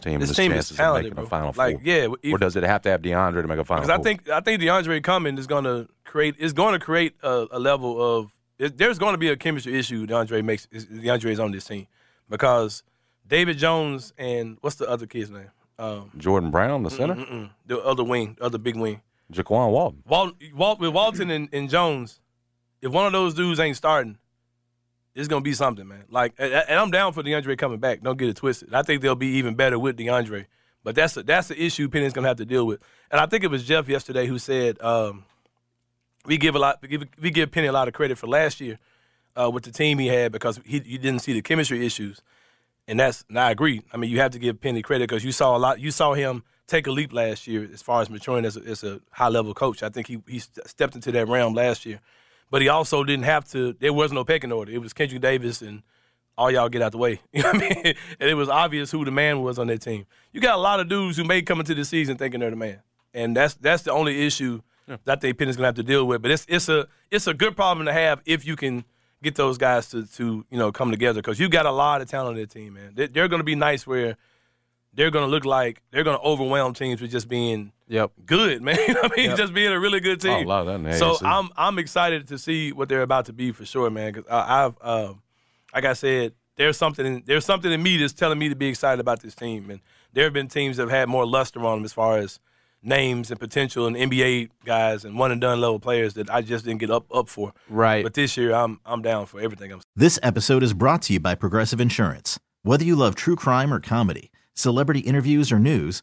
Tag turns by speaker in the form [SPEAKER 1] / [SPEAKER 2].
[SPEAKER 1] Team
[SPEAKER 2] This team is talented,
[SPEAKER 1] making a final
[SPEAKER 2] Like,
[SPEAKER 1] four?
[SPEAKER 2] yeah, if-
[SPEAKER 1] or does it have to have DeAndre to make a final
[SPEAKER 2] Because I think I think DeAndre coming is going to create is going to create a, a level of it, there's going to be a chemistry issue. DeAndre makes is- DeAndre is on this team because David Jones and what's the other kid's name? Um,
[SPEAKER 1] Jordan Brown, the center,
[SPEAKER 2] mm-mm, the other wing, the other big wing.
[SPEAKER 1] Jaykwon Walton.
[SPEAKER 2] Walt, Walt with Walton and, and Jones. If one of those dudes ain't starting, it's gonna be something, man. Like, and, I'm down for DeAndre coming back. Don't get it twisted. I think they'll be even better with DeAndre. But that's a, that's the issue Penny's gonna have to deal with. And I think it was Jeff yesterday who said um, we give a lot, we give, we give Penny a lot of credit for last year uh, with the team he had because he, he didn't see the chemistry issues. And that's, and I agree. I mean, you have to give Penny credit because you saw a lot. You saw him take a leap last year as far as maturing as a, as a high level coach. I think he he stepped into that realm last year, but he also didn't have to. There was no pecking order. It was Kendric Davis and all y'all get out the way. You know what I mean? And it was obvious who the man was on that team. You got a lot of dudes who may come into the season thinking they're the man, and that's that's the only issue that I think Penny's gonna have to deal with. But it's it's a it's a good problem to have if you can get those guys to to you know come together because you got a lot of talent on that team, man. They, they're gonna be nice where they're gonna look like they're gonna overwhelm teams with just being
[SPEAKER 1] Yep.
[SPEAKER 2] good, man. You know what I mean, just being a really good team.
[SPEAKER 1] Oh, a lot of that in the
[SPEAKER 2] so I'm I'm excited to see what they're about to be for sure, man. Because I've um, like I said, there's something in, there's something in me that's telling me to be excited about this team, and there have been teams that have had more luster on them as far as names and potential and NBA guys and one and done level players that I just didn't get up up for.
[SPEAKER 3] Right.
[SPEAKER 2] But this year, I'm I'm down for everything. I'm
[SPEAKER 4] This episode is brought to you by Progressive Insurance. Whether you love true crime or comedy, celebrity interviews or news,